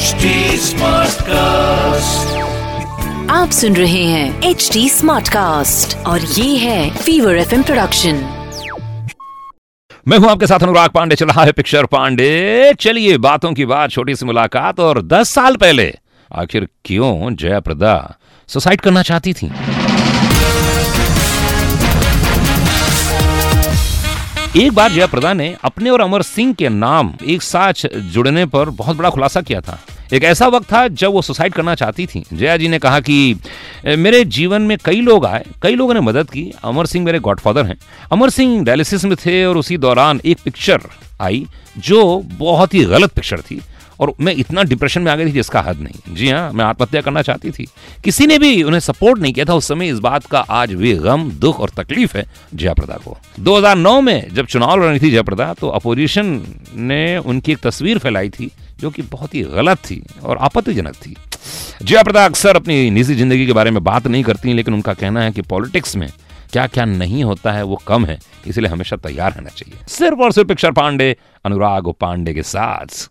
HD Smartcast. आप सुन रहे हैं एच डी स्मार्ट कास्ट और ये है फीवर एफ़ प्रोडक्शन मैं हूँ आपके साथ अनुराग पांडे चल रहा है पिक्चर पांडे। चलिए बातों की बात छोटी सी मुलाकात और दस साल पहले आखिर क्यों जयाप्रदा सुसाइड करना चाहती थी? एक बार जयाप्रदा ने अपने और अमर सिंह के नाम एक साथ जुड़ने पर बहुत बड़ा खुलासा किया था। एक ऐसा वक्त था जब वो सुसाइड करना चाहती थी। जया जी ने कहा कि मेरे जीवन में कई लोग आए, कई लोगों ने मदद की। अमर सिंह मेरे गॉडफादर हैं। अमर सिंह डायलिसिस में थे और उसी दौरान एक पिक्चर आई, जो बहुत ही गलत पिक्चर थी। और मैं इतना डिप्रेशन में आ गई थी जिसका हद नहीं। जी हाँ मैं आत्महत्या करना चाहती थी। किसी ने भी उन्हें सपोर्ट नहीं किया था, उस समय इस बात का आज भी गम, दुख और तकलीफ़ है जयाप्रदा को। 2009 में जब चुनाव लड़ रही थी जयाप्रदा तो अपोजिशन ने उनकी एक तस्वीर फैलाई थी, जो कि बहुत ही गलत थी और आपत्तिजनक थी। जयाप्रदा अक्सर अपनी निजी ज़िंदगी के बारे में बात नहीं करती, लेकिन उनका कहना है कि पॉलिटिक्स में क्या क्या नहीं होता है, वो कम है, इसलिए हमेशा तैयार रहना चाहिए। सिर्फ़ और सिर्फ़ पिक्चर पांडे, अनुराग पांडे के साथ।